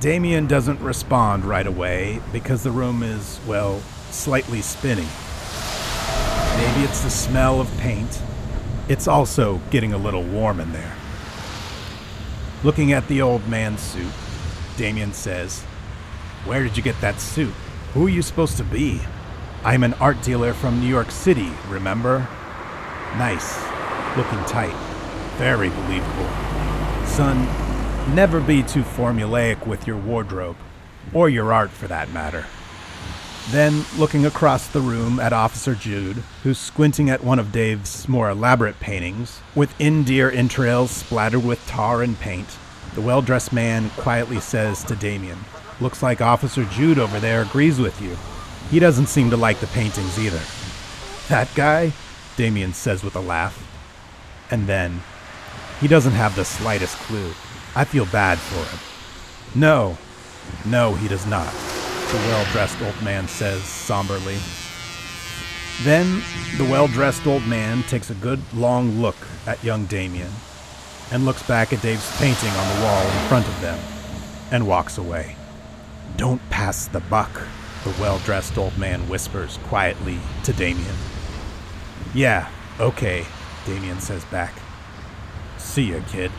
Damion doesn't respond right away because the room is, well, slightly spinning. Maybe it's the smell of paint. It's also getting a little warm in there. Looking at the old man's suit, Damion says, Where did you get that suit? Who are you supposed to be? I'm an art dealer from New York City, remember? Nice. Looking tight. Very believable. Son, never be too formulaic with your wardrobe, or your art for that matter. Then, looking across the room at Officer Jude, who's squinting at one of Dave's more elaborate paintings, with in deer entrails splattered with tar and paint, the well dressed man quietly says to Damion, Looks like Officer Jude over there agrees with you. He doesn't seem to like the paintings either. That guy? Damion says with a laugh. And then, he doesn't have the slightest clue. I feel bad for him. No, no, he does not the well dressed old man says somberly. Then the well dressed old man takes a good long look at young Damion and looks back at Dave's painting on the wall in front of them and walks away. Don't pass the buck, the well dressed old man whispers quietly to Damion. Yeah, okay, Damion says back. See ya, kid.